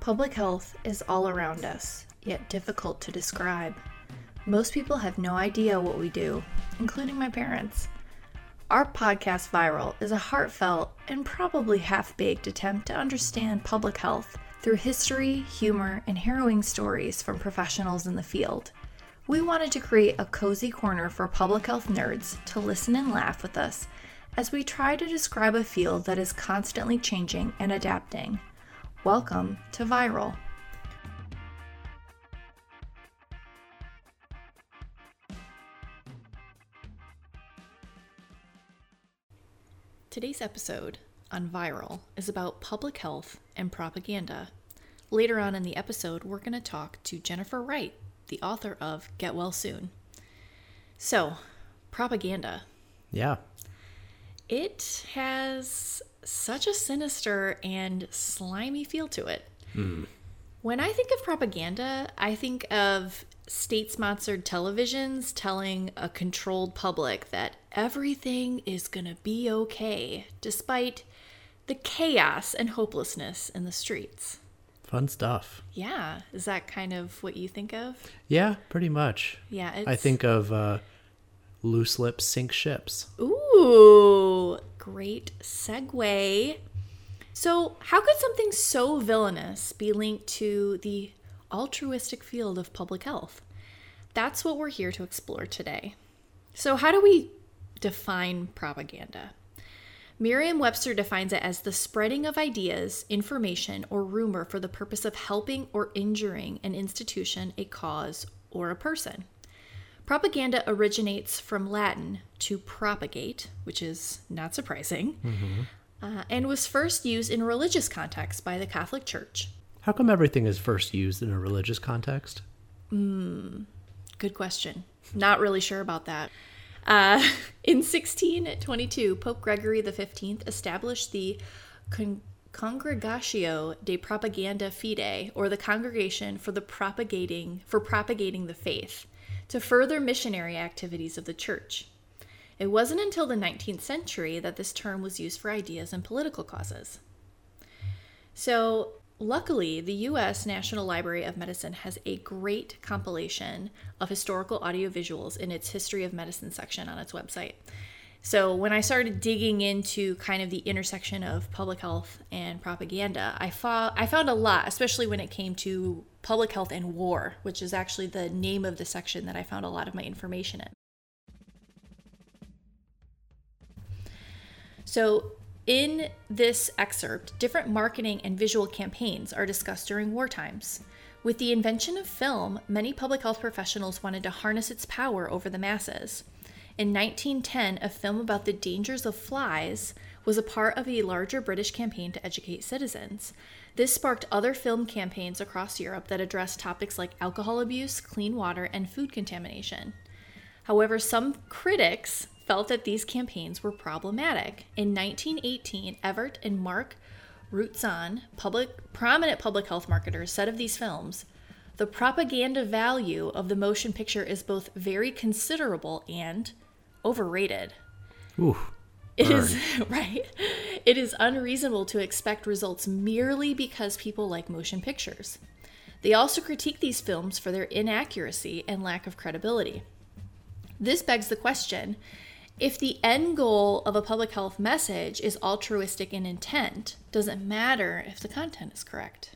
Public health is all around us, yet difficult to describe. Most people have no idea what we do, including my parents. Our podcast, Viral, is a heartfelt and probably half baked attempt to understand public health through history, humor, and harrowing stories from professionals in the field. We wanted to create a cozy corner for public health nerds to listen and laugh with us as we try to describe a field that is constantly changing and adapting. Welcome to Viral. Today's episode on Viral is about public health and propaganda. Later on in the episode, we're going to talk to Jennifer Wright, the author of Get Well Soon. So, propaganda. Yeah. It has such a sinister and slimy feel to it. When I think of propaganda, I think of state sponsored televisions telling a controlled public that everything is going to be okay, despite the chaos and hopelessness in the streets. Fun stuff. Yeah, is that kind of what you think of? Yeah, pretty much. Yeah, it's, I think of uh, loose lips sink ships. Ooh, great segue. So, how could something so villainous be linked to the altruistic field of public health? That's what we're here to explore today. So, how do we define propaganda? Merriam Webster defines it as the spreading of ideas, information, or rumor for the purpose of helping or injuring an institution, a cause, or a person. Propaganda originates from Latin to propagate, which is not surprising, uh, and was first used in religious context by the Catholic Church. How come everything is first used in a religious context? Good question. Not really sure about that. Uh, in 1622, Pope Gregory XV established the Con- Congregatio de Propaganda Fide, or the Congregation for the propagating for propagating the faith, to further missionary activities of the Church. It wasn't until the 19th century that this term was used for ideas and political causes. So, luckily, the U.S. National Library of Medicine has a great compilation of historical audiovisuals in its History of Medicine section on its website. So, when I started digging into kind of the intersection of public health and propaganda, I, fo- I found a lot, especially when it came to public health and war, which is actually the name of the section that I found a lot of my information in. So, in this excerpt, different marketing and visual campaigns are discussed during war times. With the invention of film, many public health professionals wanted to harness its power over the masses. In 1910, a film about the dangers of flies was a part of a larger British campaign to educate citizens. This sparked other film campaigns across Europe that addressed topics like alcohol abuse, clean water, and food contamination. However, some critics felt that these campaigns were problematic. In 1918, Everett and Mark Routzahn, public, prominent public health marketers, said of these films, the propaganda value of the motion picture is both very considerable and overrated. Ooh. It is right. It is unreasonable to expect results merely because people like motion pictures. They also critique these films for their inaccuracy and lack of credibility. This begs the question if the end goal of a public health message is altruistic in intent, does it matter if the content is correct?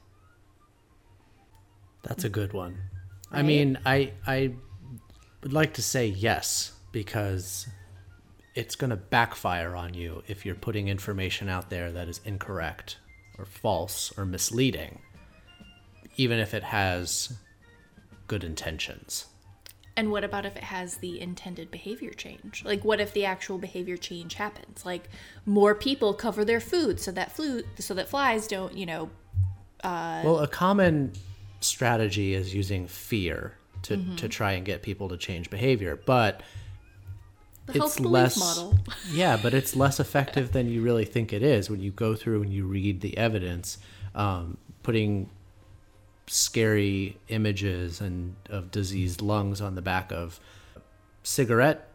That's a good one. I mean, I I would like to say yes because it's going to backfire on you if you're putting information out there that is incorrect or false or misleading even if it has good intentions. And what about if it has the intended behavior change? Like, what if the actual behavior change happens? Like, more people cover their food so that flu so that flies don't, you know, Well, a common strategy is using fear to, Mm-hmm. to try and get people to change behavior, but the it's health belief less model. yeah, but it's less effective than you really think it is when you go through and you read the evidence, um, putting scary images and of diseased lungs on the back of cigarette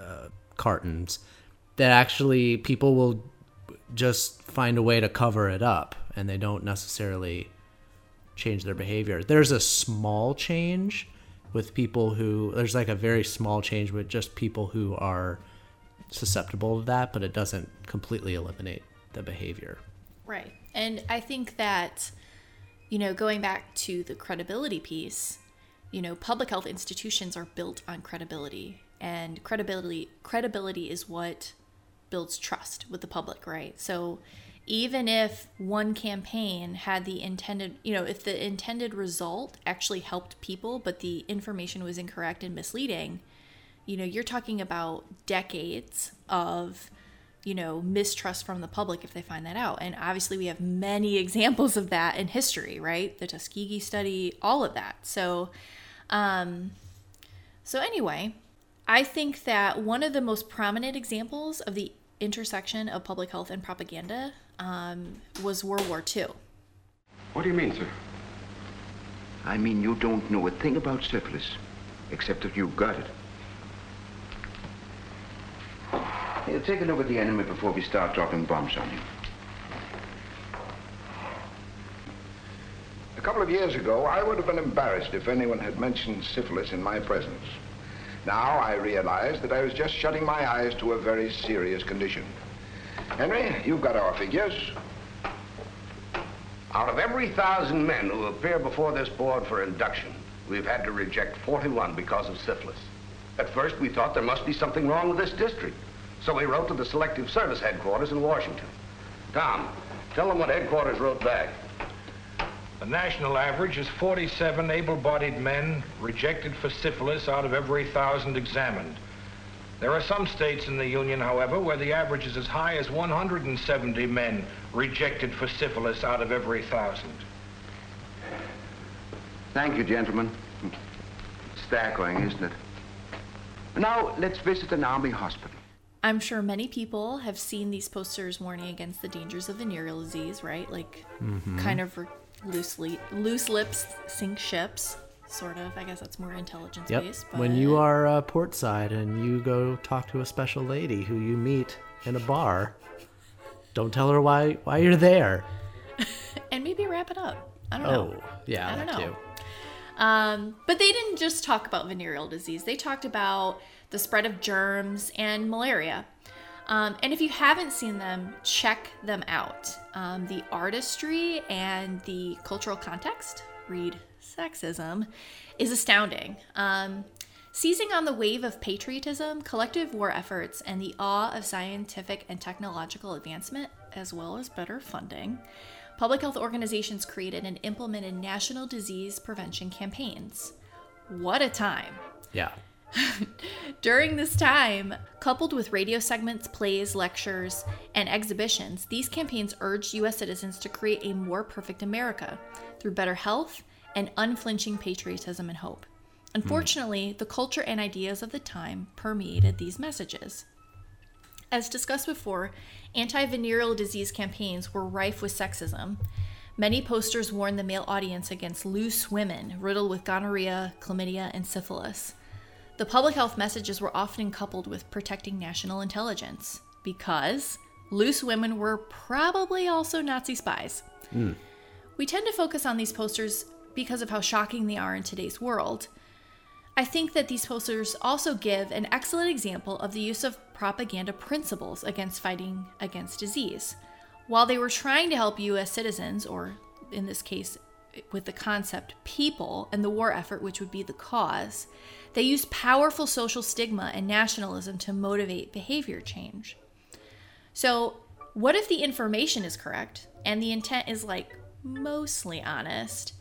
uh, cartons that actually people will just find a way to cover it up and they don't necessarily change their behavior. There's a small change with people who there's like a very small change with just people who are susceptible to that, but it doesn't completely eliminate the behavior. Right. And I think that, you know, going back to the credibility piece, you know, public health institutions are built on credibility. And credibility credibility is what builds trust with the public, right? So even if one campaign had the intended, you know, if the intended result actually helped people, but the information was incorrect and misleading, you know, you're talking about decades of, you know, mistrust from the public if they find that out. And obviously, we have many examples of that in history, right? The Tuskegee study, all of that. So, um, so anyway, I think that one of the most prominent examples of the intersection of public health and propaganda um, was World War II. What do you mean, sir? I mean, you don't know a thing about syphilis, except that you've got it. Here, take a look at the enemy before we start dropping bombs on him. A couple of years ago, I would have been embarrassed if anyone had mentioned syphilis in my presence. Now I realize that I was just shutting my eyes to a very serious condition. Henry, you've got our figures. Out of every thousand men who appear before this board for induction, we've had to reject 41 because of syphilis. At first, we thought there must be something wrong with this district. So we wrote to the Selective Service headquarters in Washington. Tom, tell them what headquarters wrote back. The national average is 47 able-bodied men rejected for syphilis out of every thousand examined. There are some states in the Union, however, where the average is as high as 170 men rejected for syphilis out of every thousand. Thank you, gentlemen. Staggering, isn't it? Now, let's visit an army hospital. I'm sure many people have seen these posters warning against the dangers of venereal disease, right? Like, mm-hmm. kind of re- loosely, loose lips sink ships, sort of. I guess that's more intelligence Yep. based. When you are uh, portside and you go talk to a special lady who you meet in a bar, don't tell her why why you're there. and maybe wrap it up. I don't know. Oh, yeah, I don't know. too. Um, but they didn't just talk about venereal disease, they talked about the spread of germs and malaria. Um, and if you haven't seen them, check them out. Um, the artistry and the cultural context, read sexism, is astounding. Um, seizing on the wave of patriotism, collective war efforts, and the awe of scientific and technological advancement, as well as better funding, public health organizations created and implemented national disease prevention campaigns. What a time! Yeah. During this time, coupled with radio segments, plays, lectures, and exhibitions, these campaigns urged U.S. citizens to create a more perfect America through better health and unflinching patriotism and hope. Unfortunately, the culture and ideas of the time permeated these messages. As discussed before, anti venereal disease campaigns were rife with sexism. Many posters warned the male audience against loose women riddled with gonorrhea, chlamydia, and syphilis. The public health messages were often coupled with protecting national intelligence because loose women were probably also Nazi spies. Hmm. We tend to focus on these posters because of how shocking they are in today's world. I think that these posters also give an excellent example of the use of propaganda principles against fighting against disease. While they were trying to help US citizens, or in this case, with the concept people and the war effort, which would be the cause, they used powerful social stigma and nationalism to motivate behavior change. So, what if the information is correct and the intent is like mostly honest,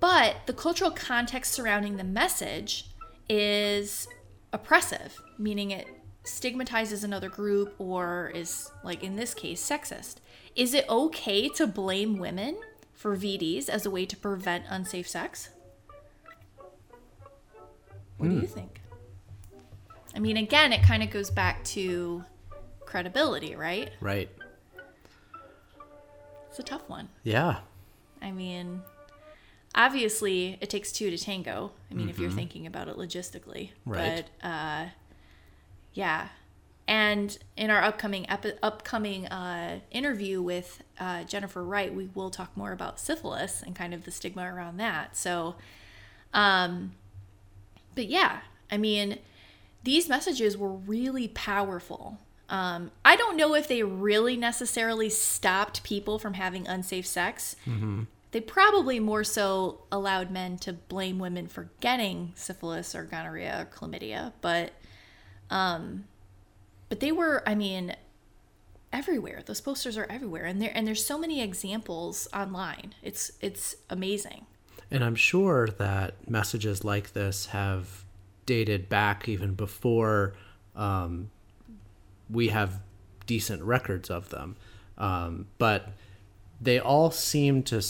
but the cultural context surrounding the message is oppressive, meaning it stigmatizes another group or is, like in this case, sexist? Is it okay to blame women for VDs as a way to prevent unsafe sex? What do you hmm. think? I mean, again, it kind of goes back to credibility, right? Right. It's a tough one. Yeah. I mean, obviously, it takes two to tango. I mean, if you're thinking about it logistically. Right. But uh, yeah, And in our upcoming epi- upcoming uh, interview with uh, Jennifer Wright, we will talk more about syphilis and kind of the stigma around that. So, um, but yeah, I mean, these messages were really powerful. Um, I don't know if they really necessarily stopped people from having unsafe sex. They probably more so allowed men to blame women for getting syphilis or gonorrhea or chlamydia, but um, but they were, I mean, everywhere. Those posters are everywhere, and there and there's so many examples online. It's it's amazing. And I'm sure that messages like this have dated back even before um, we have decent records of them. Um, but they all seem to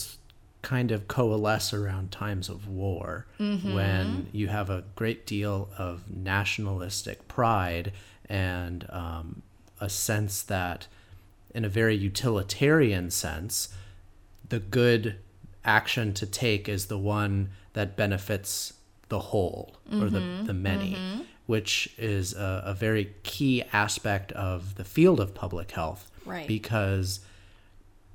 kind of coalesce around times of war mm-hmm. when you have a great deal of nationalistic pride and um, a sense that, in a very utilitarian sense, the good action to take is the one that benefits the whole or the, mm-hmm. the many, mm-hmm. which is a, a very key aspect of the field of public health. Right. Because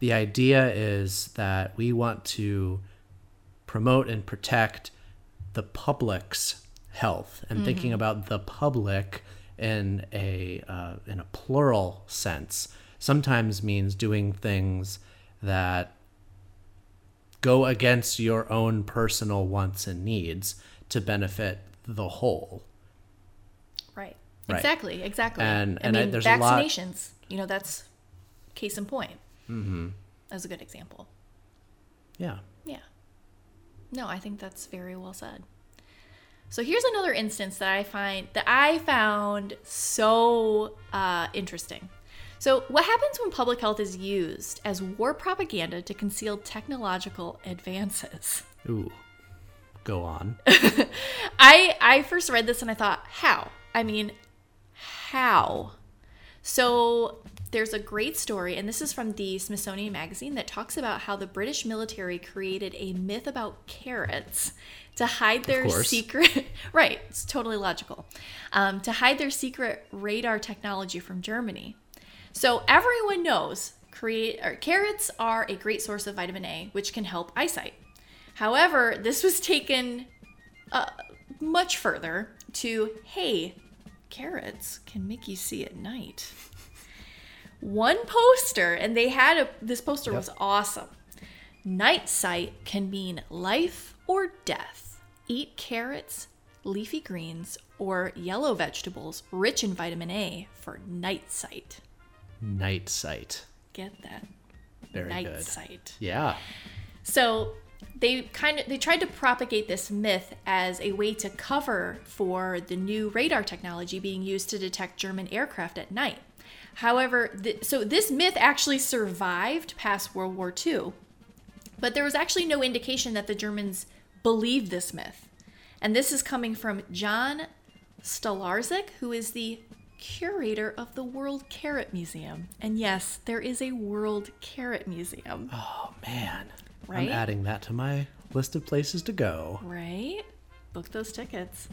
the idea is that we want to promote and protect the public's health and thinking about the public in a uh, in a plural sense sometimes means doing things that go against your own personal wants and needs to benefit the whole Right. Right. Exactly. Exactly. And- I and I- mean, there's a lot- vaccinations. You know, that's case in point. Mm-hmm. That's a good example. yeah Yeah. No, I think that's very well said. So here's another instance that I find that I found so uh, interesting. So what happens when public health is used as war propaganda to conceal technological advances? ooh go on I I first read this and I thought, how? I mean, how? So there's a great story, and this is from the Smithsonian Magazine that talks about how the British military created a myth about carrots to hide their secret. right, it's totally logical. Um, to hide their secret radar technology from Germany. So everyone knows create carrots are a great source of vitamin A, which can help eyesight. However, this was taken uh, much further to hey, carrots can make you see at night. One poster, and they had a this poster was awesome. Night sight can mean life or death. Eat carrots, leafy greens, or yellow vegetables rich in vitamin A for night sight. night sight Get that? very good. night good sight. yeah So they kind of they tried to propagate this myth as a way to cover for the new radar technology being used to detect German aircraft at night. However, th- so this myth actually survived past World War II, but there was actually no indication that the Germans believed this myth. And this is coming from John Stolarczyk, who is the curator of the World Carrot Museum. And yes, there is a World Carrot Museum. oh man Right? i'm adding that to my list of places to go Right? Book those tickets.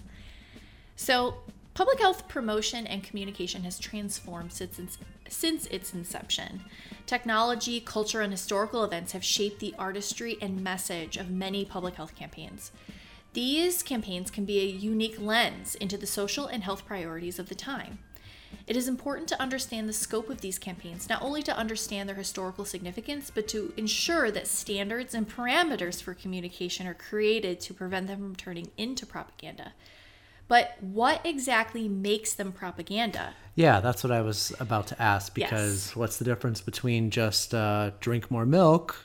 So, public health promotion and communication has transformed since its, since its inception. Technology, culture, and historical events have shaped the artistry and message of many public health campaigns. These campaigns can be a unique lens into the social and health priorities of the time. It is important to understand the scope of these campaigns, not only to understand their historical significance, but to ensure that standards and parameters for communication are created to prevent them from turning into propaganda. But what exactly makes them propaganda? Yeah, that's what I was about to ask because what's the difference between just uh, drink more milk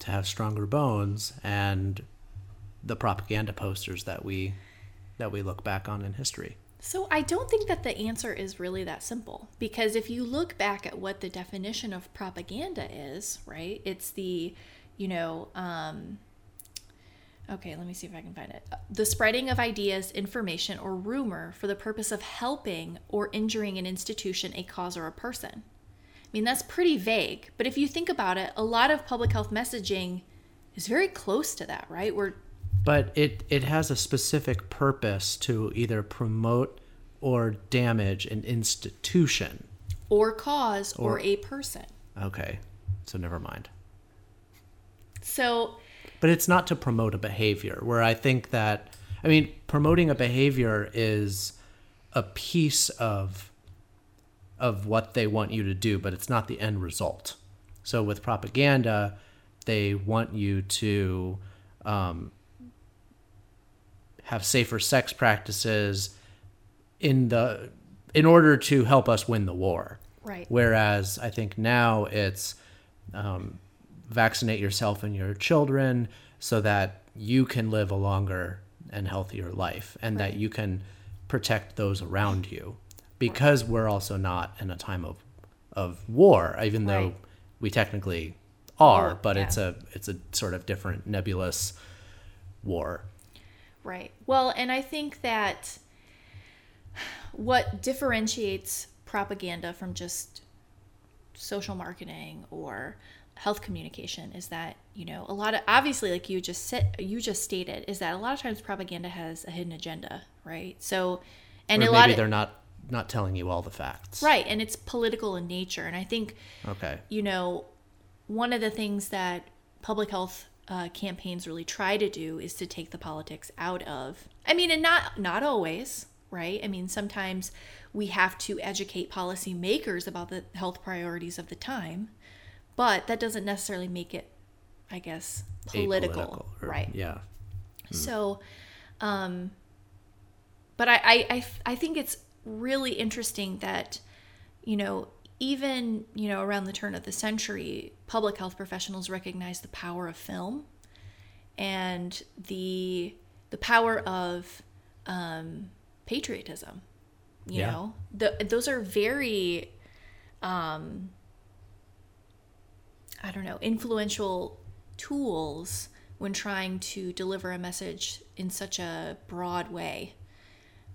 to have stronger bones and the propaganda posters that we that we look back on in history? So I don't think that the answer is really that simple because if you look back at what the definition of propaganda is, right? It's the, you know, um, okay, let me see if I can find it. The spreading of ideas, information, or rumor for the purpose of helping or injuring an institution, a cause, or a person. I mean, that's pretty vague, but if you think about it, a lot of public health messaging is very close to that, right? We're But it it has a specific purpose to either promote or damage an institution. or cause or, Or- a person. Okay, so never mind. So, But it's not to promote a behavior where I think that, I mean, promoting a behavior is a piece of of what they want you to do, but it's not the end result. So with propaganda, they want you to um, have safer sex practices in the in order to help us win the war. Right. Whereas I think now it's um, vaccinate yourself and your children so that you can live a longer and healthier life and that you can protect those around you because we're also not in a time of of war even though Right. we technically are but yeah. it's a it's a sort of different nebulous war Right. Well, and I think that what differentiates propaganda from just social marketing or health communication is that you know a lot of obviously like you just sit you just stated is that a lot of times propaganda has a hidden agenda right so and or a maybe lot of they're not not telling you all the facts right and it's political in nature and i think okay you know, one of the things that public health uh, campaigns really try to do is to take the politics out of. I mean, and not not always, right? I mean, sometimes we have to educate policymakers about the health priorities of the time, but that doesn't necessarily make it, I guess, political, or- right? yeah So, um, but I, I, I, I think it's really interesting that, you know, even, you know, around the turn of the century, public health professionals recognized the power of film and the, the power of um, patriotism. You Yeah. know, the, those are very, I don't know, influential tools when trying to deliver a message in such a broad way.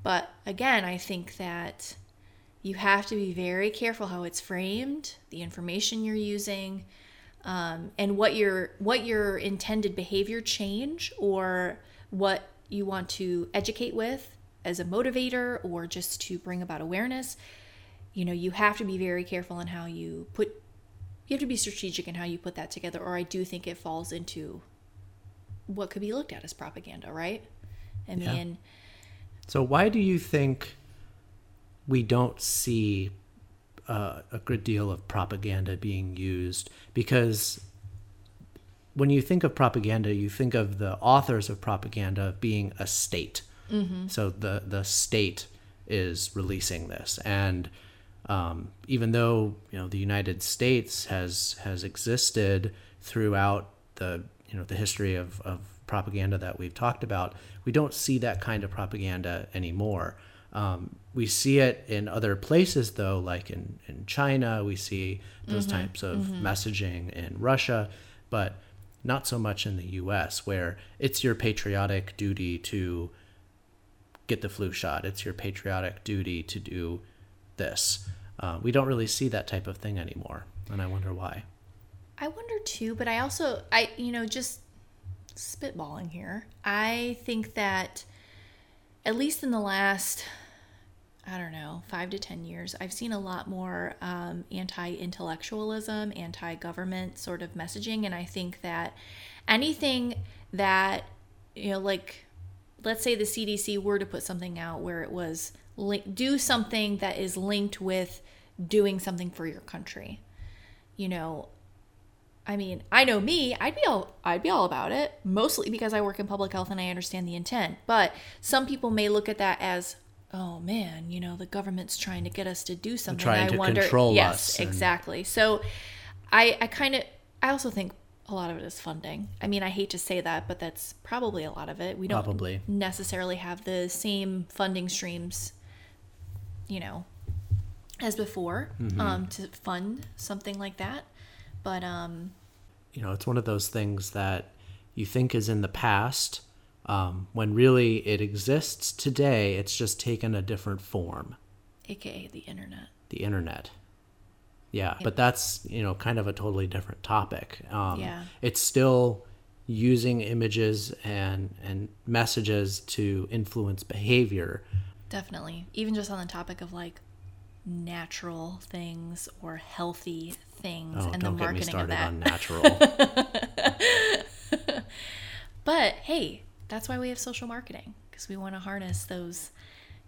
But again, I think that you have to be very careful how it's framed, the information you're using, um, and what your what your intended behavior change or what you want to educate with as a motivator or just to bring about awareness. You know, you have to be very careful in how you put you have to be strategic in how you put that together or i do think it falls into what could be looked at as propaganda right i mean So why do you think we don't see uh, a good deal of propaganda being used? Because when you think of propaganda, you think of the authors of propaganda being a state. So the the state is releasing this, and um, even though you know the United States has has existed throughout the you know the history of, of propaganda that we've talked about, we don't see that kind of propaganda anymore. Um, we see it in other places though, like in, in China, we see those types of messaging in Russia, but not so much in the US, where it's your patriotic duty to get the flu shot. It's your patriotic duty to do this. Uh, we don't really see that type of thing anymore, and I wonder why. i wonder too but i also i you know just spitballing here i think that at least in the last i don't know five to ten years i've seen a lot more um, anti-intellectualism anti-government sort of messaging and i think that anything that you know like let's say the cdc were to put something out where it was link, do something that is linked with doing something for your country you know I mean, I know me, I'd be all I'd be all about it, mostly because I work in public health and I understand the intent. But some people may look at that as, oh man, you know, the government's trying to get us to do something. trying I to wonder control yes, us and- exactly. So I I kind of I also think a lot of it is funding. I mean, I hate to say that, but that's probably a lot of it. We don't Probably. necessarily have the same funding streams, you know, as before Mm-hmm. um, to fund something like that. But um, You know, it's one of those things that you think is in the past, um, when really it exists today. It's just taken a different form. aka the internet. the internet. Yeah, but that's you know kind of a totally different topic. Um, Yeah. it's still using images and and messages to influence behavior, Definitely. Even just on the topic of like natural things or healthy things Oh, and the don't get me marketing of that. on natural. But hey, that's why we have social marketing because we want to harness those,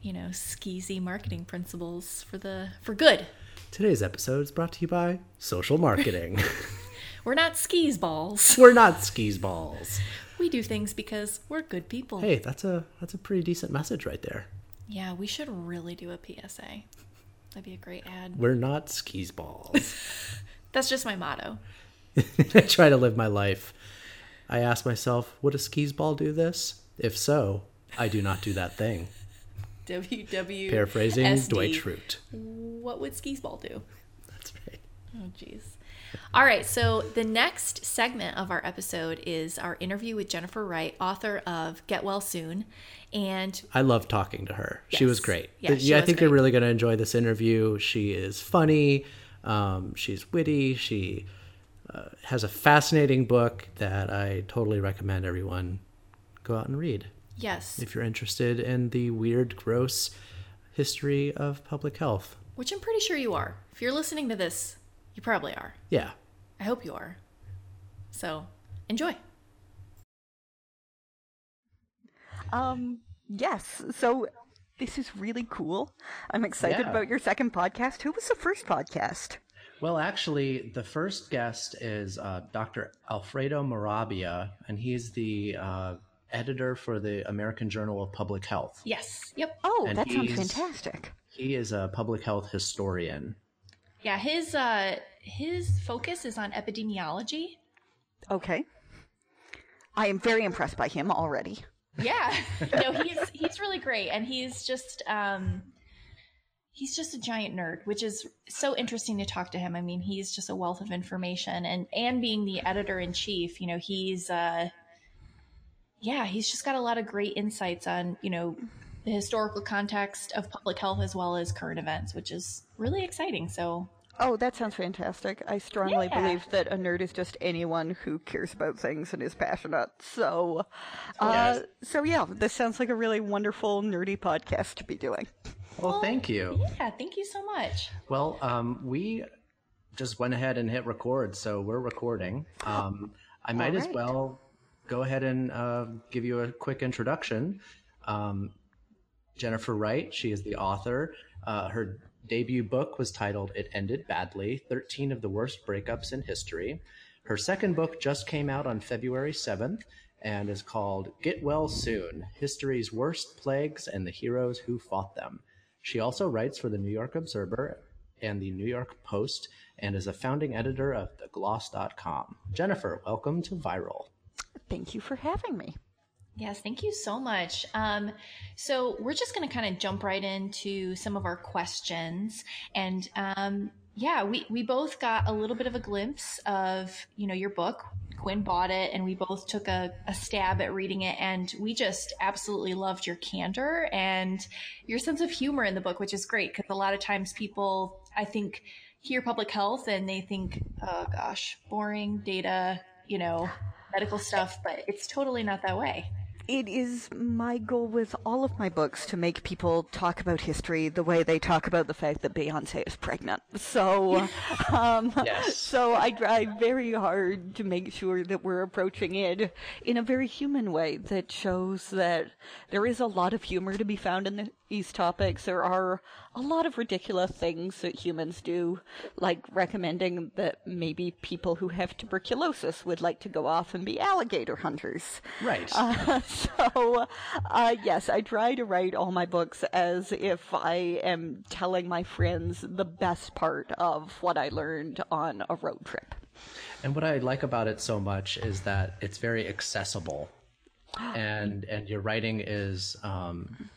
you know, skeezy marketing principles for the for good. Today's episode is brought to you by social marketing. We're not skis balls. We're not skis balls. We do things because we're good people. Hey, that's a that's a pretty decent message right there. Yeah, we should really do a PSA. That'd be a great ad. We're not skis balls. That's just my motto. I try to live my life. I ask myself, would a skis ball do this? If so, I do not do that thing. WW. Paraphrasing SD. Dwight Schrute. What would skis ball do? That's right. Oh, jeez. All right, so the next segment of our episode is our interview with Jennifer Wright, author of Get Well Soon. And I love talking to her. She was great. Yeah, she I think you're really going to enjoy this interview. She is funny. Um, she's witty. She uh, has a fascinating book that I totally recommend everyone go out and read yes, if you're interested in the weird, gross history of public health. which I'm pretty sure you are. If you're listening to this, you probably are. Yeah. I hope you are. So enjoy. Um, yes. So this is really cool. I'm excited Yeah. about your second podcast. Who was the first podcast? Well, actually, the first guest is uh, Dr. Alfredo Morabia, and he's the uh, editor for the American Journal of Public Health. Yes. Yep. Oh, And that sounds fantastic. He is a public health historian. Yeah, his uh his focus is on epidemiology. Okay. I am very impressed by him already. Yeah. no, he's he's really great and he's just um he's just a giant nerd, which is so interesting to talk to him. I mean, he's just a wealth of information and and being the editor in chief, you know, he's uh yeah, he's just got a lot of great insights on, you know, the historical context of public health as well as current events, which is really exciting. So, Oh, that sounds fantastic. I strongly Yeah. believe that a nerd is just anyone who cares about things and is passionate. So, uh, so yeah, this sounds like a really wonderful nerdy podcast to be doing. Well, thank you. yeah, thank you so much. Well, um, we just went ahead and hit record, so we're recording. Um, I might as well go ahead and uh, give you a quick introduction. Um, Jennifer Wright, she is the author. Uh, her debut book was titled It Ended Badly 13 of the Worst Breakups in History. Her second book just came out on February 7th and is called Get Well Soon History's Worst Plagues and the Heroes Who Fought Them. She also writes for the New York Observer and the New York Post and is a founding editor of thegloss.com. Jennifer, welcome to Viral. Thank you for having me. Yes, thank you so much. Um, so we're just going to kind of jump right into some of our questions, and um, yeah, we we both got a little bit of a glimpse of you know your book. Quinn bought it, and we both took a, a stab at reading it, and we just absolutely loved your candor and your sense of humor in the book, which is great because a lot of times people, I think, hear public health and they think, oh gosh, boring data, you know, medical stuff, but it's totally not that way. It is my goal with all of my books to make people talk about history the way they talk about the fact that Beyonce is pregnant. So, um, Yes. so I try very hard to make sure that we're approaching it in a very human way that shows that there is a lot of humor to be found in the, these topics. There are a lot of ridiculous things that humans do, like recommending that maybe people who have tuberculosis would like to go off and be alligator hunters. Right. Uh, so, uh, yes, I try to write all my books as if I am telling my friends the best part of what I learned on a road trip. And what I like about it so much is that it's very accessible, and and your writing is um,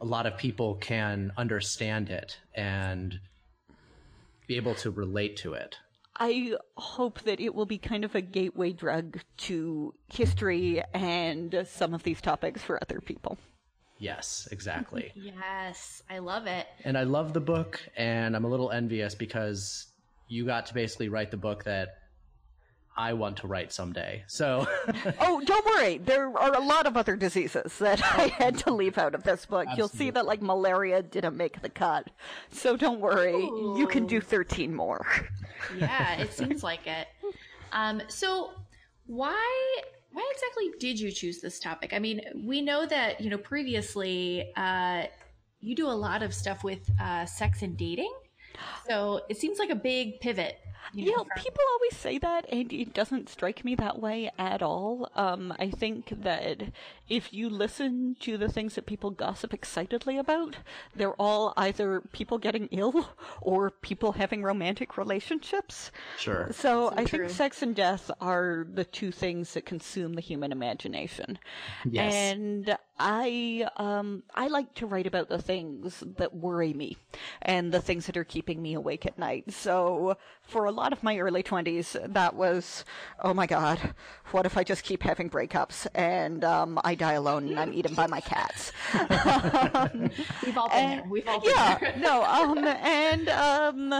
a lot of people can understand it and be able to relate to it. I hope that it will be kind of a gateway drug to history and some of these topics for other people. Yes, exactly. Yes, I love it. and I love the book, and I'm a little envious because you got to basically write the book that I want to write someday. So, oh, don't worry. There are a lot of other diseases that I had to leave out of this book. You'll see that like malaria didn't make the cut. So don't worry. You can do 13 more. yeah, it seems like it. Um, so why why exactly did you choose this topic? I mean, we know that you know previously uh, you do a lot of stuff with uh, sex and dating, so it seems like a big pivot. You You know, know, people always say that, and it doesn't strike me that way at all. Um, I think that if you listen to the things that people gossip excitedly about, they're all either people getting ill or people having romantic relationships. Sure. So, I true. think sex and death are the two things that consume the human imagination. Yes. And I um I like to write about the things that worry me and the things that are keeping me awake at night. So for a lot of my early 20s that was oh my god, what if I just keep having breakups and um I die alone and I'm eaten by my cats. we've all been there. We've all been there. yeah, no, um and um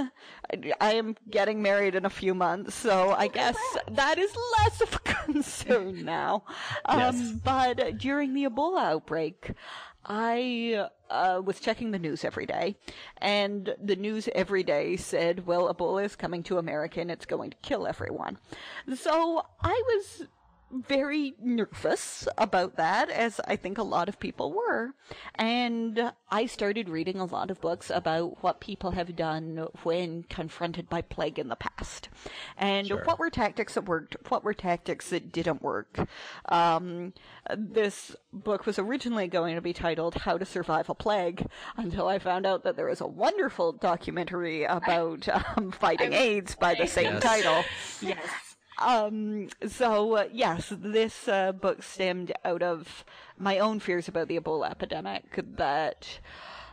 I, I am getting married in a few months, so I guess that is less of a concern now. Um Yes. but during the Ebola outbreak, I uh, was checking the news every day, and the news every day said, well, Ebola is coming to America and it's going to kill everyone. So I was very nervous about that, as I think a lot of people were. And I started reading a lot of books about what people have done when confronted by plague in the past. And what were tactics that worked, what were tactics that didn't work. Um, this book was originally going to be titled How to Survive a Plague until I found out that there was a wonderful documentary about um, fighting AIDS by the same Yes. title. yes. Um, so, uh, yes, this uh, book stemmed out of my own fears about the Ebola epidemic that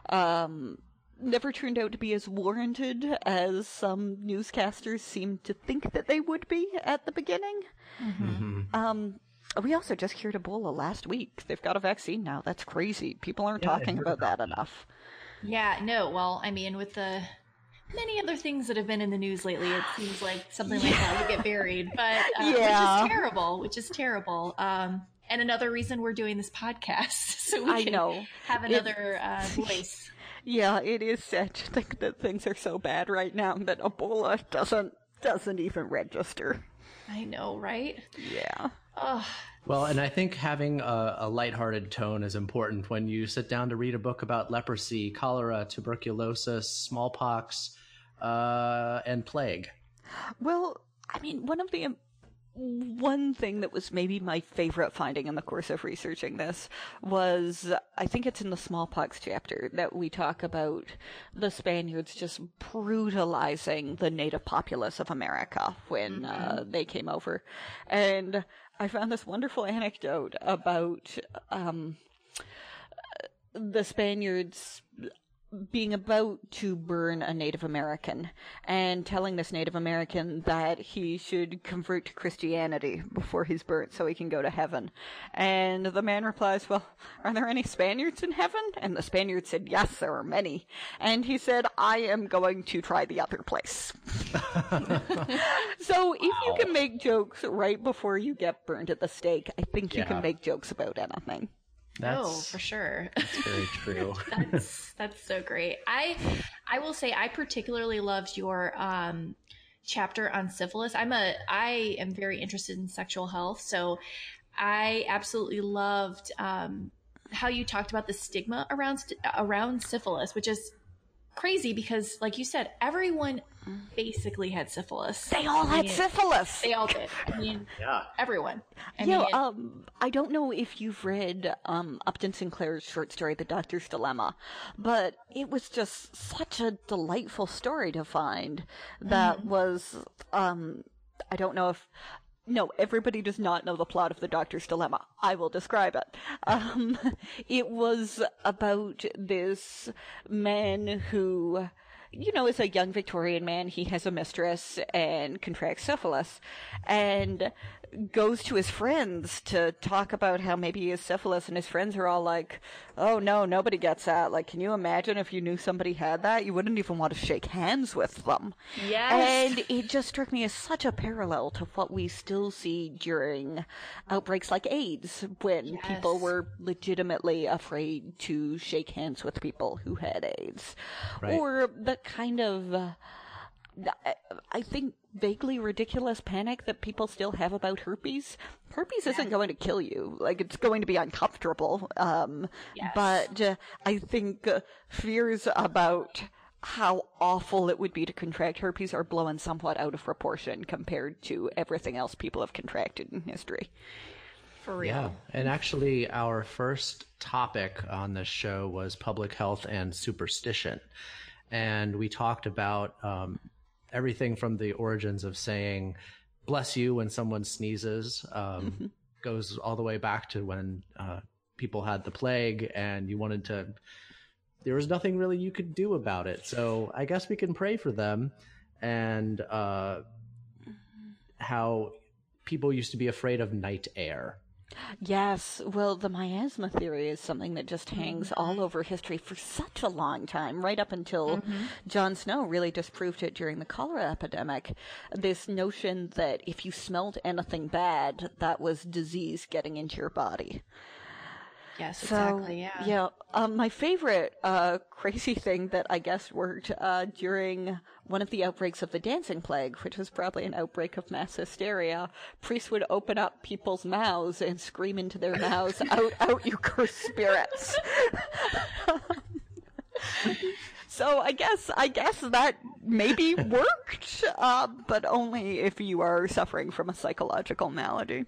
um, never turned out to be as warranted as some newscasters seemed to think that they would be at the beginning. Um, we also just cured Ebola last week. They've got a vaccine now. That's crazy. People aren't talking about that enough. Yeah, no. Well, I mean, with the many other things that have been in the news lately, it seems like something like that would get buried. But uh, Yeah. which is terrible. Which is terrible. Um, and another reason we're doing this podcast, so we I can know. have It- another uh, voice. Yeah, it is sad to think that things are so bad right now that Ebola doesn't doesn't even register. I know, right? Yeah. Well, and I think having a, a lighthearted tone is important when you sit down to read a book about leprosy, cholera, tuberculosis, smallpox, uh, and plague. Well, I mean, one of the um, one thing that was maybe my favorite finding in the course of researching this was I think it's in the smallpox chapter that we talk about the Spaniards just brutalizing the native populace of America when uh, they came over. And I found this wonderful anecdote about um, the Spaniards being about to burn a Native American and telling this Native American that he should convert to Christianity before he's burnt so he can go to heaven. And the man replies, well, are there any Spaniards in heaven? And the Spaniard said, yes, there are many. And he said, I am going to try the other place. so if you can make jokes right before you get burned at the stake, I think you can make jokes about anything. No, That's for sure. That's very true. that's that's so great. I I will say I particularly loved your um chapter on syphilis. I'm a I am very interested in sexual health, so I absolutely loved um how you talked about the stigma around around syphilis, which is crazy because like you said everyone basically had syphilis. They all I had mean, syphilis. They all did. I mean, Yeah. everyone. I Yeah, mean, um, I don't know if you've read um, Upton Sinclair's short story, The Doctor's Dilemma, but it was just such a delightful story to find that was, um, I don't know if, no, everybody does not know the plot of The Doctor's Dilemma. I will describe it. Um, it was about this man who, you know, is a young Victorian man. He has a mistress and contracts syphilis. And goes to his friends to talk about how maybe he has syphilis, and his friends are all like, "Oh no, nobody gets that." Like, can you imagine if you knew somebody had that? You wouldn't even want to shake hands with them. Yes. And it just struck me as such a parallel to what we still see during outbreaks like AIDS, when people were legitimately afraid to shake hands with people who had AIDS, Right. or the kind of. Uh, I- I think vaguely ridiculous panic that people still have about herpes. Herpes isn't going to kill you. Like it's going to be uncomfortable. Um, Yes. but uh, I think uh, fears about how awful it would be to contract herpes are blown somewhat out of proportion compared to everything else people have contracted in history. For real. Yeah, and actually, our first topic on this show was public health and superstition, and we talked about um, everything from the origins of saying "bless you" when someone sneezes, um, goes all the way back to when uh, people had the plague, and you wanted to. There was nothing really you could do about it, so I guess we can pray for them, and uh, how people used to be afraid of night air. Yes, well, the miasma theory is something that just hangs mm-hmm. all over history for such a long time, right up until mm-hmm. John Snow really disproved it during the cholera epidemic. This notion that if you smelled anything bad, that was disease getting into your body. Yes, So, exactly. yeah. Yeah. Um, my favorite uh, crazy thing that I guess worked uh, during one of the outbreaks of the dancing plague, which was probably an outbreak of mass hysteria, priests would open up people's mouths and scream into their mouths, "Out, out, you cursed spirits!" so I guess I guess that maybe worked, uh, but only if you are suffering from a psychological malady.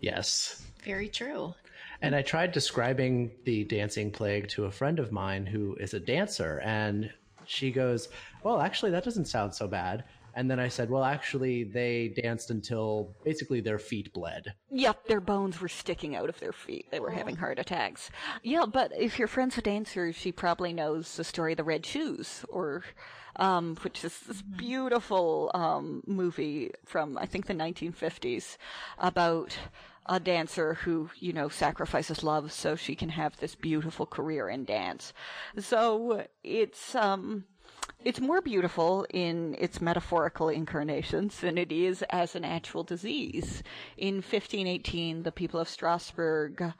Yes. Very true. And I tried describing the dancing plague to a friend of mine who is a dancer, and she goes, Well, actually, that doesn't sound so bad. And then I said, Well, actually, they danced until basically their feet bled. Yep, their bones were sticking out of their feet. They were having heart attacks. Yeah, but if your friend's a dancer, she probably knows the story of the Red Shoes, or, um, which is this beautiful, um, movie from, I think, the 1950s about a dancer who, you know, sacrifices love so she can have this beautiful career in dance. So it's, um, it's more beautiful in its metaphorical incarnations than it is as an actual disease. In 1518, the people of Strasbourg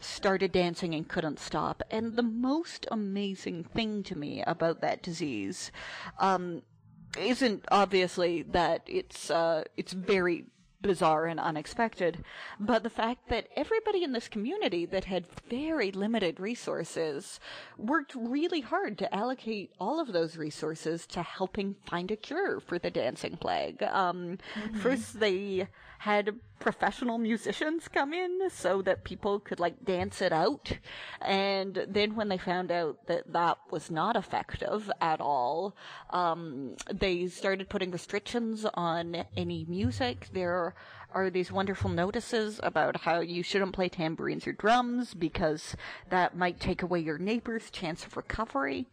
started dancing and couldn't stop. And the most amazing thing to me about that disease, um, isn't obviously that it's, uh, it's very bizarre and unexpected, but the fact that everybody in this community that had very limited resources worked really hard to allocate all of those resources to helping find a cure for the dancing plague. Um, First, they had professional musicians come in so that people could like dance it out. And then when they found out that that was not effective at all, um, they started putting restrictions on any music. There are these wonderful notices about how you shouldn't play tambourines or drums because that might take away your neighbor's chance of recovery.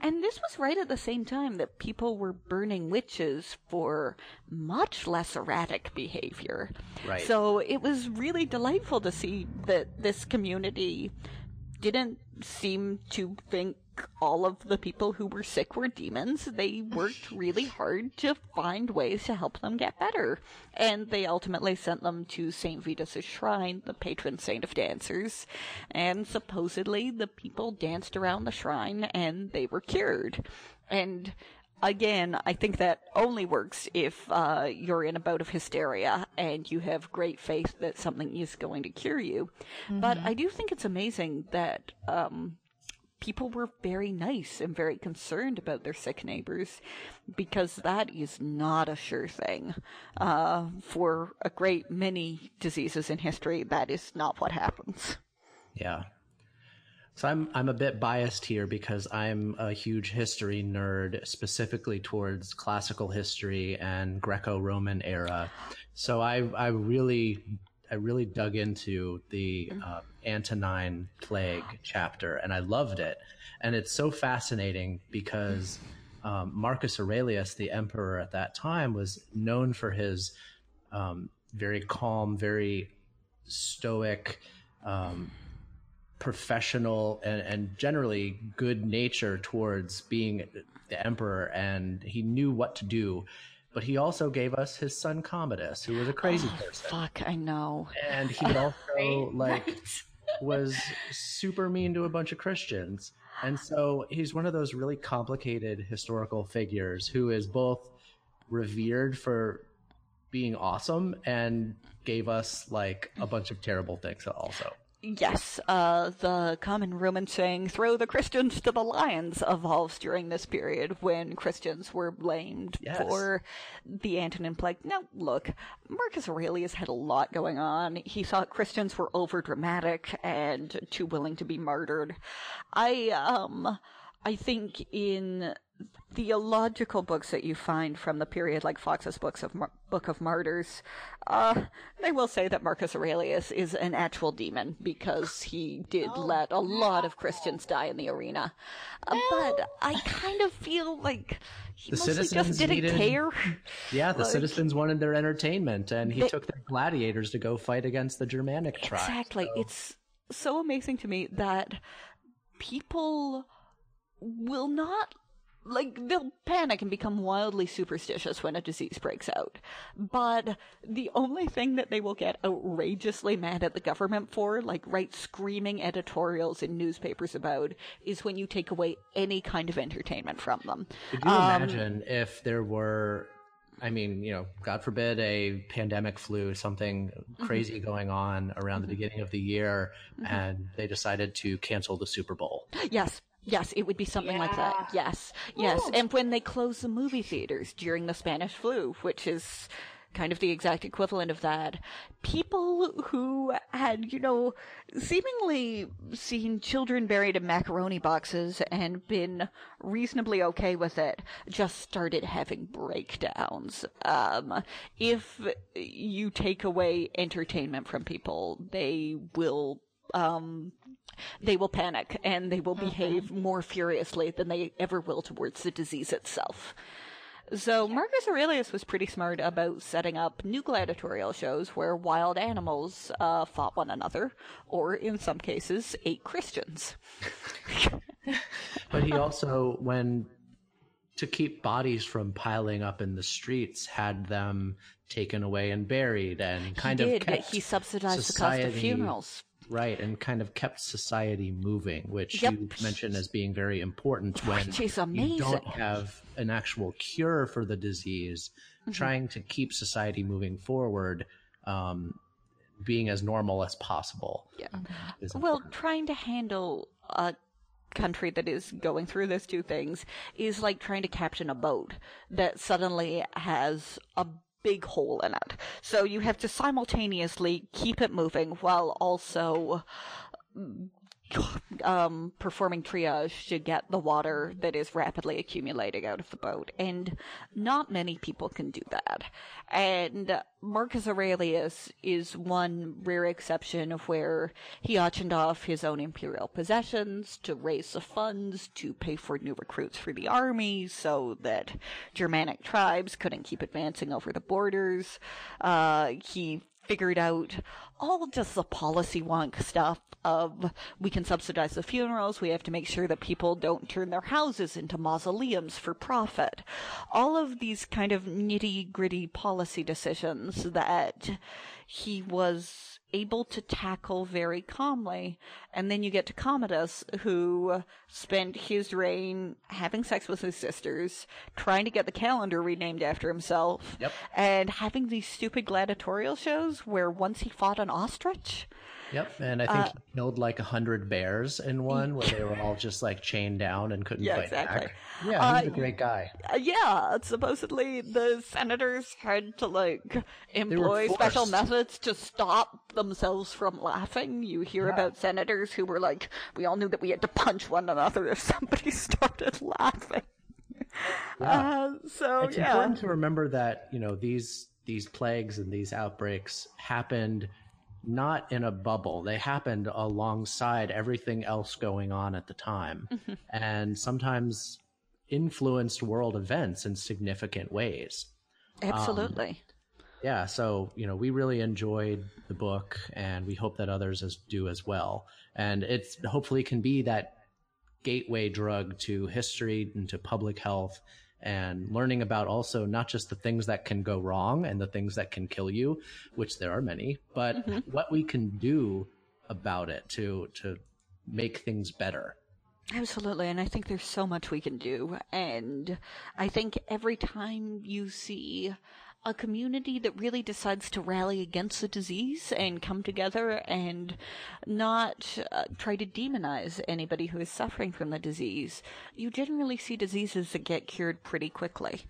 And this was right at the same time that people were burning witches for much less erratic behavior. Right. So it was really delightful to see that this community didn't seem to think all of the people who were sick were demons. They worked really hard to find ways to help them get better. And they ultimately sent them to St. Vitus's shrine, the patron saint of dancers. And supposedly the people danced around the shrine and they were cured. And again, I think that only works if uh, you're in a bout of hysteria and you have great faith that something is going to cure you. But I do think it's amazing that um, people were very nice and very concerned about their sick neighbors because that is not a sure thing. Uh, for a great many diseases in history, that is not what happens. Yeah. So I'm I'm a bit biased here because I'm a huge history nerd, specifically towards classical history and Greco-Roman era. So I I really I really dug into the uh, Antonine Plague chapter, and I loved it. And it's so fascinating because um, Marcus Aurelius, the emperor at that time, was known for his um, very calm, very stoic, um, professional, and, and generally good nature towards being the emperor, and he knew what to do. But he also gave us his son Commodus, who was a crazy oh, person, Fuck, I know. and he also like was super mean to a bunch of Christians. And so he's one of those really complicated historical figures who is both revered for being awesome and gave us like a bunch of terrible things also. Yes, uh, the common Roman saying, throw the Christians to the lions, evolves during this period when Christians were blamed Yes. for the Antonine Plague. Now, look, Marcus Aurelius had a lot going on. He thought Christians were overdramatic and too willing to be martyred. I, um, I think in theological books that you find from the period, like Foxe's books of Mar- Book of Martyrs, uh, they will say that Marcus Aurelius is an actual demon because he did let a lot of Christians die in the arena. Uh, but I kind of feel like he The citizens just didn't needed- care. Yeah, the Like- citizens wanted their entertainment and he They- took their gladiators to go fight against the Germanic tribes. Exactly. It's so amazing to me that people will not like they'll panic and become wildly superstitious when a disease breaks out. But the only thing that they will get outrageously mad at the government for, like write screaming editorials in newspapers about, is when you take away any kind of entertainment from them. Could you Um, imagine if there were, I mean, you know, God forbid, a pandemic flu, something Mm-hmm. crazy going on around the beginning of the year, and they decided to cancel the Super Bowl? Yes. Yes, it would be something like that. Yes. Yes. And when they close the movie theaters during the Spanish flu, which is kind of the exact equivalent of that, people who had, you know, seemingly seen children buried in macaroni boxes and been reasonably okay with it just started having breakdowns. Um, if you take away entertainment from people, they will um, they will panic and they will behave more furiously than they ever will towards the disease itself. So Marcus Aurelius was pretty smart about setting up new gladiatorial shows where wild animals uh, fought one another, or in some cases, ate Christians. But he also, when to keep bodies from piling up in the streets, had them taken away and buried, and kind he of did. kept He subsidized the cost of funerals. Right, and kind of kept society moving, which Yep. you mentioned as being very important when you don't have an actual cure for the disease. Mm-hmm. Trying to keep society moving forward, um, being as normal as possible. Yeah. Well, trying to handle a country that is going through those two things is like trying to captain a boat that suddenly has a big hole in it. So you have to simultaneously keep it moving while also um, performing triage to get the water that is rapidly accumulating out of the boat. And not many people can do that. And Marcus Aurelius is one rare exception of where he auctioned off his own imperial possessions to raise the funds to pay for new recruits for the army so that Germanic tribes couldn't keep advancing over the borders. Uh, he figured out all just the policy wonk stuff of we can subsidize the funerals, we have to make sure that people don't turn their houses into mausoleums for profit. All of these kind of nitty gritty policy decisions that he was able to tackle very calmly. And then you get to Commodus, who spent his reign having sex with his sisters, trying to get the calendar renamed after himself, Yep. and having these stupid gladiatorial shows where once he fought an ostrich. Yep, and I Uh, think he killed like a hundred bears in one where they were all just like chained down and couldn't Yeah, fight exactly. back. Yeah, he's Uh, a great guy. Uh, yeah, supposedly the senators had to like employ special methods to stop themselves from laughing. You hear about senators who were like, "We all knew that we had to punch one another if somebody started laughing." Uh, so It's yeah, important to remember that you know these these plagues and these outbreaks happened not in a bubble. They happened alongside everything else going on at the time, Mm-hmm. and sometimes influenced world events in significant ways. absolutely. yeah, so you know, we really enjoyed the book, and we hope that others as, do as well. And it's hopefully can be that gateway drug to history and to public health and learning about also not just the things that can go wrong and the things that can kill you, which there are many, but mm-hmm. what we can do about it to to make things better. Absolutely, and I think there's so much we can do. And I think every time you see a community that really decides to rally against the disease and come together and not uh, try to demonize anybody who is suffering from the disease, you generally see diseases that get cured pretty quickly.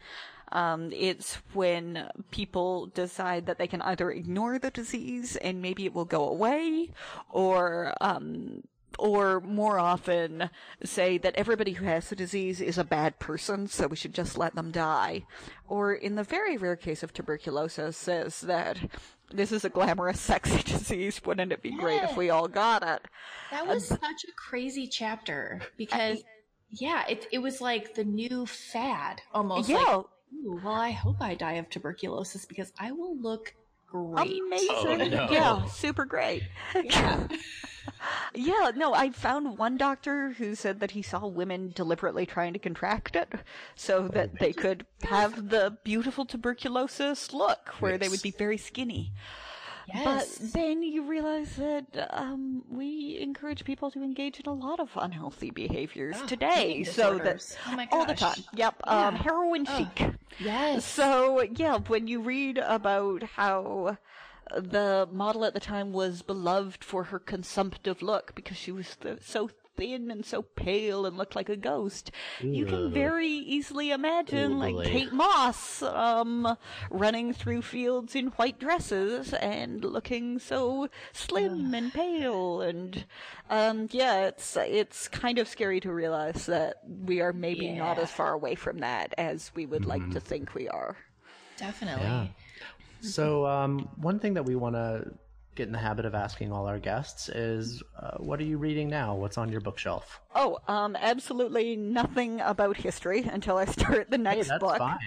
Um, it's when people decide that they can either ignore the disease and maybe it will go away, or um, or more often say that everybody who has the disease is a bad person, so we should just let them die. Or in the very rare case of tuberculosis, says that this is a glamorous, sexy disease. Wouldn't it be yeah. great if we all got it? That um, was such a crazy chapter because, I, yeah, it it was like the new fad almost. Yeah. Like, well, I hope I die of tuberculosis because I will look great. Amazing. Oh, no. Yeah, super great. Yeah. yeah, no, I found one doctor who said that he saw women deliberately trying to contract it so that they could have the beautiful tuberculosis look where yes. they would be very skinny. Yes. But then you realize that um, we encourage people to engage in a lot of unhealthy behaviors oh, today. So that oh all the time. Yep. Yeah. Um, heroin oh. chic. Yes. So yeah, when you read about how the model at the time was beloved for her consumptive look because she was so thin and so pale and looked like a ghost. You can very easily imagine like Kate Moss um, running through fields in white dresses and looking so slim and pale and um, yeah, it's it's kind of scary to realize that we are maybe yeah. not as far away from that as we would mm-hmm. like to think we are. Definitely. Yeah. So, um, one thing that we want to get in the habit of asking all our guests is uh, what are you reading now? What's on your bookshelf? Oh, um, absolutely nothing about history until I start the next hey, book. Fine.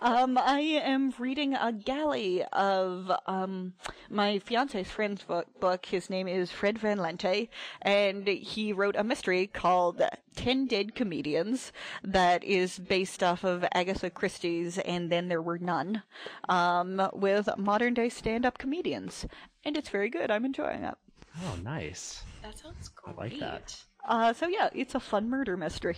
Um, I am reading a galley of um, my fiance's friend's book, book. His name is Fred Van Lente, and he wrote a mystery called Ten Dead Comedians that is based off of Agatha Christie's And Then There Were None, um, with modern day stand up comedians. And it's very good. I'm enjoying it. Oh, nice. That sounds great. I like that. Uh, so yeah, it's a fun murder mystery.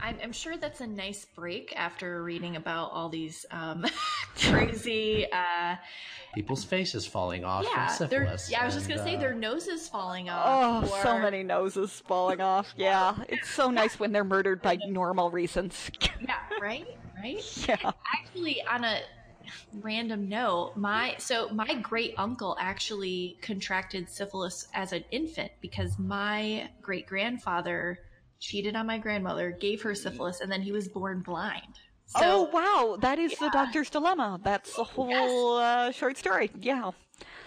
I'm, I'm, sure that's a nice break after reading about all these um, crazy uh, people's faces falling off yeah, from syphilis. Yeah, I was just gonna uh, say their noses falling off. Oh, or... so many noses falling off. Yeah, it's so nice when they're murdered by normal reasons. yeah, right, right. Yeah. Actually, on a random note, my so my great uncle actually contracted syphilis as an infant because my great grandfather cheated on my grandmother, gave her syphilis, and then he was born blind. So, oh wow, that is yeah. the doctor's dilemma. That's the whole yes. uh, short story. Yeah.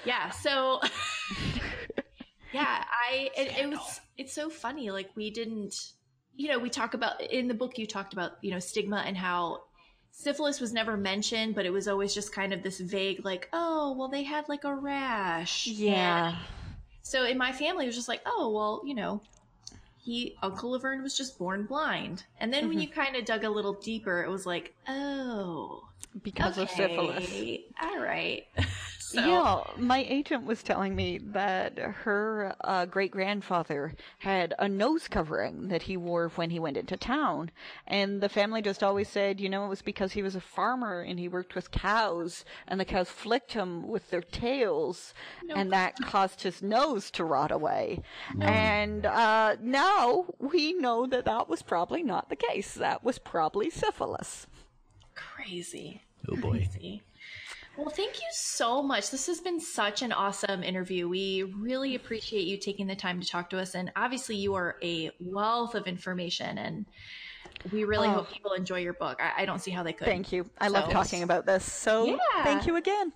Yeah. So. yeah, I it, it was it's so funny. Like we didn't, you know, we talk about in the book. You talked about you know stigma and how syphilis was never mentioned, but it was always just kind of this vague, like, oh, well, they had like a rash. Yeah. And so in my family, it was just like, oh, well, you know, he, Uncle Laverne was just born blind. And then mm-hmm. when you kind of dug a little deeper, it was like, oh. Because okay. of syphilis. All right. So. Yeah, my agent was telling me that her uh, great grandfather had a nose covering that he wore when he went into town. And the family just always said, you know, it was because he was a farmer and he worked with cows, and the cows flicked him with their tails, nope. and that caused his nose to rot away. No. And uh, now we know that that was probably not the case. That was probably syphilis. Crazy. Oh boy. Crazy. Well, thank you so much. This has been such an awesome interview. We really appreciate you taking the time to talk to us. And obviously, you are a wealth of information, and we really oh. hope people enjoy your book. I, I, don't see how they could. Thank you. I so. love talking about this. So, yeah. thank you again.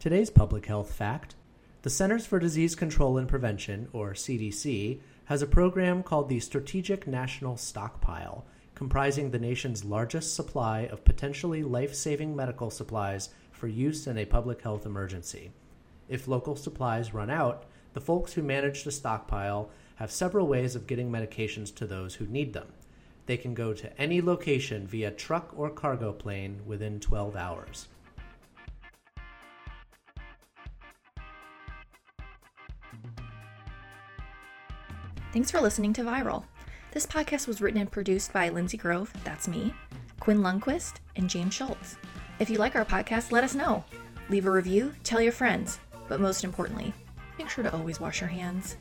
Today's public health fact the Centers for Disease Control and Prevention, or CDC, has a program called the Strategic National Stockpile comprising the nation's largest supply of potentially life saving medical supplies for use in a public health emergency. If local supplies run out, the folks who manage the stockpile have several ways of getting medications to those who need them. They can go to any location via truck or cargo plane within 12 hours. Thanks for listening to Viral. This podcast was written and produced by Linsey Grove, that's me, Quinn Lundquist, and James Schultz. If you like our podcast, let us know. Leave a review, tell your friends, but most importantly, make sure to always wash your hands.